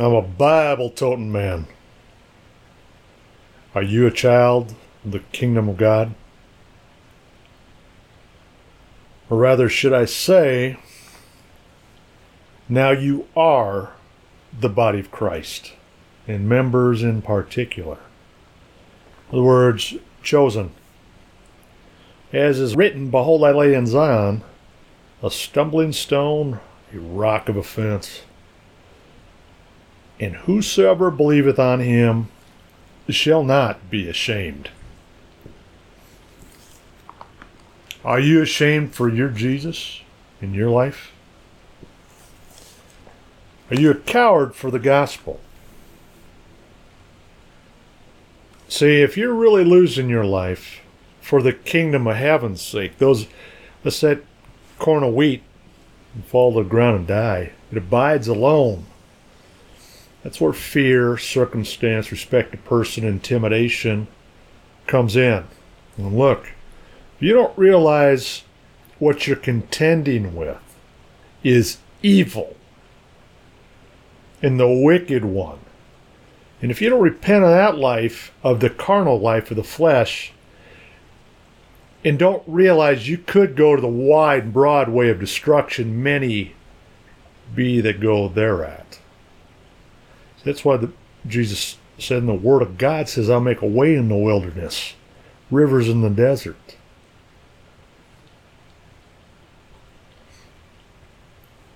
I'm a Bible toting man. Are you a child of the kingdom of God? Or rather, should I say, now you are the body of Christ, and members in particular. In other words, chosen. As is written, Behold, I lay in Zion a stumbling stone, a rock of offense. And whosoever believeth on him shall not be ashamed. Are you ashamed for your Jesus in your life? Are you a coward for the gospel? See, if you're really losing your life for the kingdom of heaven's sake, those let's that corn of wheat fall to the ground and die. It abides alone. That's where fear, circumstance, respect to person, intimidation comes in. And look, if you don't realize what you're contending with is evil and the wicked one. And if you don't repent of that life, of the carnal life of the flesh, and don't realize you could go to the wide and broad way of destruction, many be that go thereat. That's why the, Jesus said in the Word of God says, I'll make a way in the wilderness, rivers in the desert.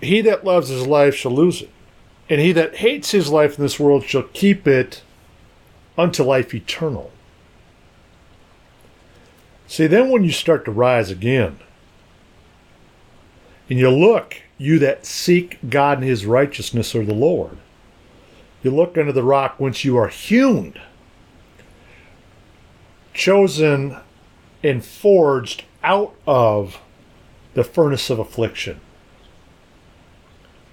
He that loves his life shall lose it, and he that hates his life in this world shall keep it unto life eternal. See, then when you start to rise again, and you look, you that seek God and his righteousness or the Lord, you look under the rock whence you are hewn, chosen and forged out of the furnace of affliction,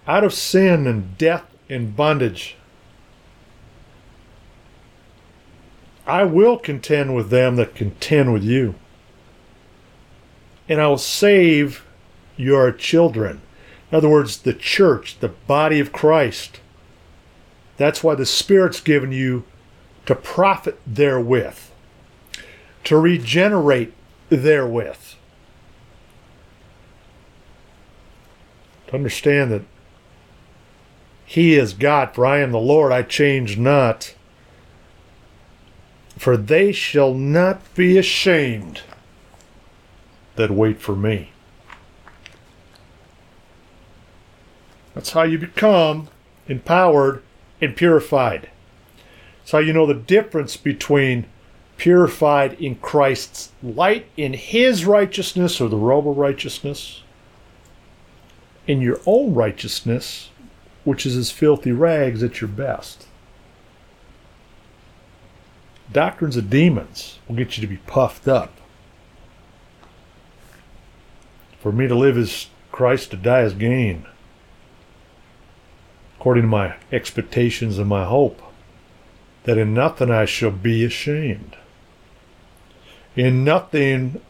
out of sin and death and bondage. I will contend with them that contend with you and I will save your children. In other words, the church, the body of Christ. That's why the Spirit's given you to profit therewith, to regenerate therewith. To understand that He is God, for I am the Lord, I change not. For they shall not be ashamed that wait for me. That's how you become empowered and purified. So you know the difference between purified in Christ's light, in His righteousness or the robe of righteousness, in your own righteousness, which is as filthy rags at your best. Doctrines of demons will get you to be puffed up. For me to live is Christ, to die is gain. According to my expectations and my hope, that in nothing I shall be ashamed. In nothing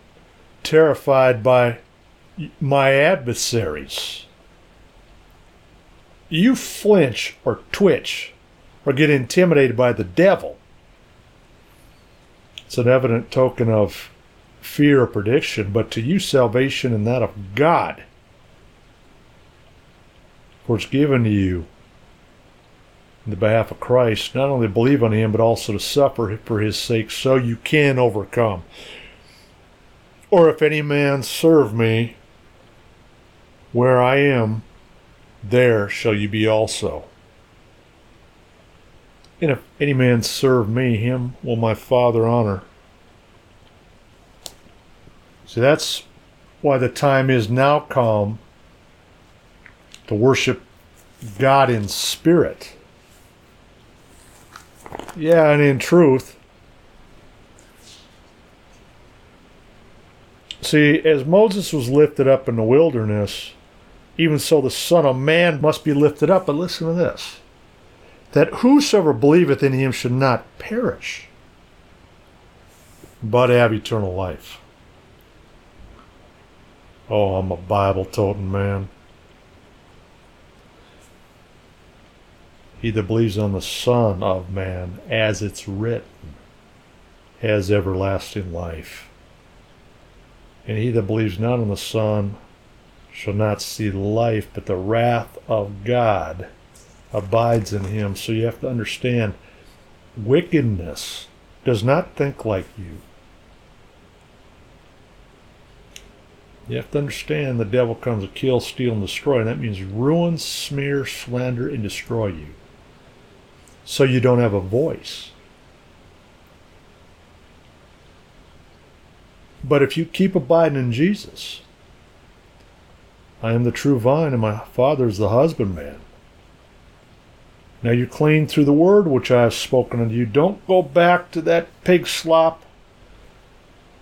terrified by my adversaries. You flinch or twitch or get intimidated by the devil. It's an evident token of fear or prediction, but to you salvation and that of God. For it's given to you in the behalf of Christ, not only believe on him, but also to suffer for his sake, so you can overcome. Or if any man serve me, where I am, there shall you be also. And if any man serve me, him will my Father honor. So that's why the time is now come to worship God in spirit. Yeah, and in truth. See, as Moses was lifted up in the wilderness, even so the Son of Man must be lifted up. But listen to this that whosoever believeth in him should not perish, but have eternal life. Oh, I'm a Bible toting man. He that believes on the Son of Man, as it's written, has everlasting life. And he that believes not on the Son shall not see life, but the wrath of God abides in him. So you have to understand wickedness does not think like you. You have to understand the devil comes to kill, steal, and destroy, and that means ruin, smear, slander, and destroy you. So you don't have a voice. But if you keep abiding in Jesus, I am the true vine, and my Father is the husbandman. Now you're clean through the word which I have spoken unto you. Don't go back to that pig slop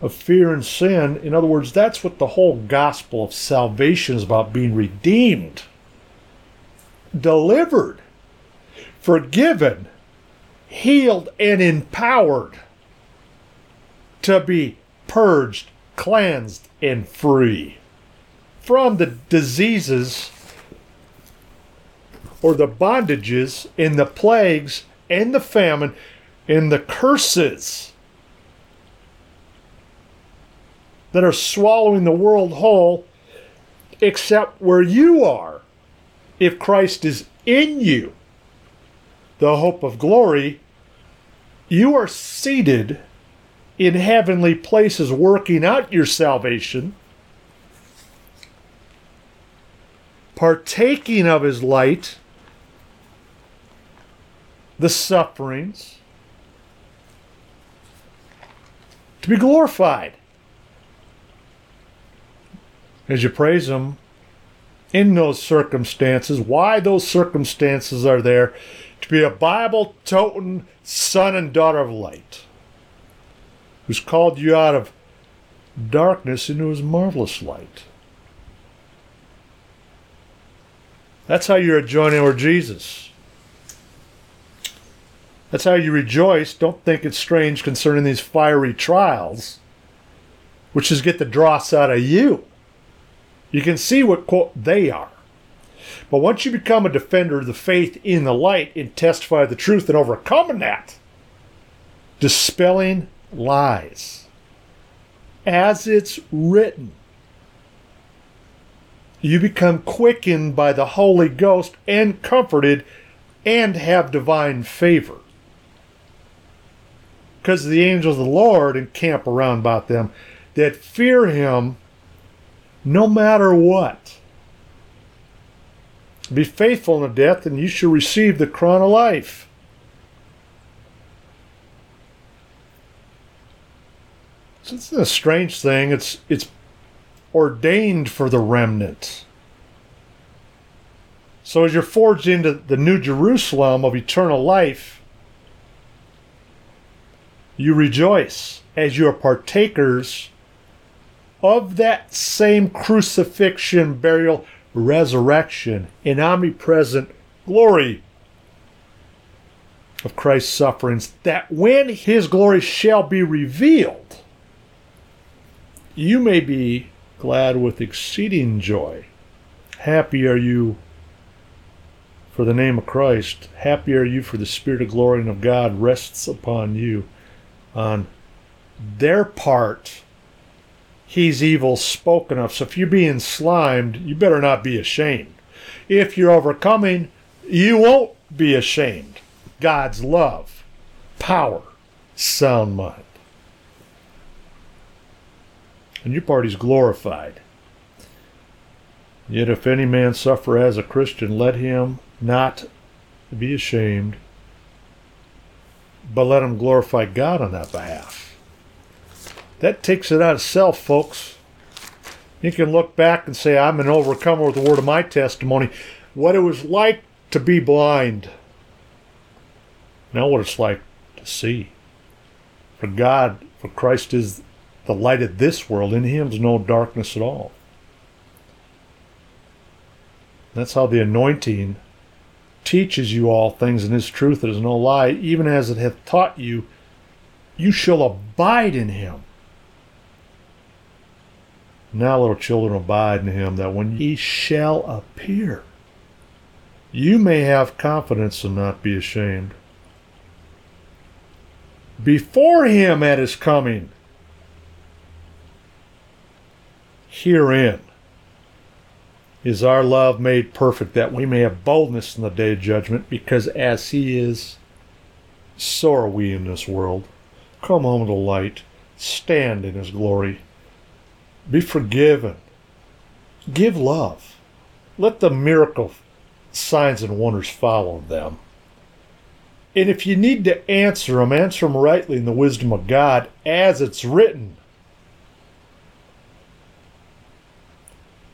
of fear and sin. In other words, that's what the whole gospel of salvation is about being redeemed, delivered, forgiven, healed, and empowered to be purged, cleansed, and free from the diseases or the bondages and the plagues and the famine and the curses that are swallowing the world whole, except where you are, if Christ is in you, the hope of glory, you are seated in heavenly places working out your salvation, partaking of his light the sufferings, to be glorified. As you praise Him in those circumstances, why those circumstances are there, to be a Bible toting son and daughter of light, who's called you out of darkness into His marvelous light. That's how you're joining with Jesus. That's how you rejoice. Don't think it's strange concerning these fiery trials, which is get the dross out of you. You can see what quote they are. But once you become a defender of the faith in the light and testify the truth and overcoming that, dispelling lies, as it's written, you become quickened by the Holy Ghost and comforted and have divine favor because the angels of the Lord encamp around about them that fear him no matter what. Be faithful in death, and you shall receive the crown of life. So it's a strange thing. It's it's ordained for the remnant. So as you're forged into the new Jerusalem of eternal life, you rejoice as you are partakers of that same crucifixion, burial, resurrection, and omnipresent glory of Christ's sufferings, that when his glory shall be revealed, you may be glad with exceeding joy. Happy are you for the name of Christ. Happy are you for the Spirit of glory and of God rests upon you on their part, he's evil spoken of. So if you're being slimed, you better not be ashamed. If you're overcoming, you won't be ashamed. God's love, power, sound mind. And your party's glorified. Yet if any man suffer as a Christian, let him not be ashamed but let him glorify God on that behalf. That takes it out of self, folks. You can look back and say, I'm an overcomer with the word of my testimony. What it was like to be blind. Now, what it's like to see. For God, for Christ is the light of this world. In Him is no darkness at all. That's how the anointing teaches you all things in his truth that is no lie, even as it hath taught you, you shall abide in him. Now, little children, abide in him, that when ye shall appear, you may have confidence and not be ashamed. Before him at his coming, herein is our love made perfect, that we may have boldness in the day of judgment, because as he is, so are we in this world. Come home to light, stand in his glory, be forgiven, give love. Let the miracle signs and wonders follow them. And if you need to answer them, answer them rightly in the wisdom of God as it's written.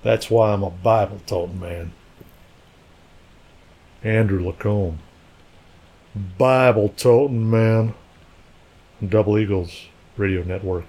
That's why I'm a Bible toting man. Andrew LaCombe. Bible toting man. Double Eagles Radio Network.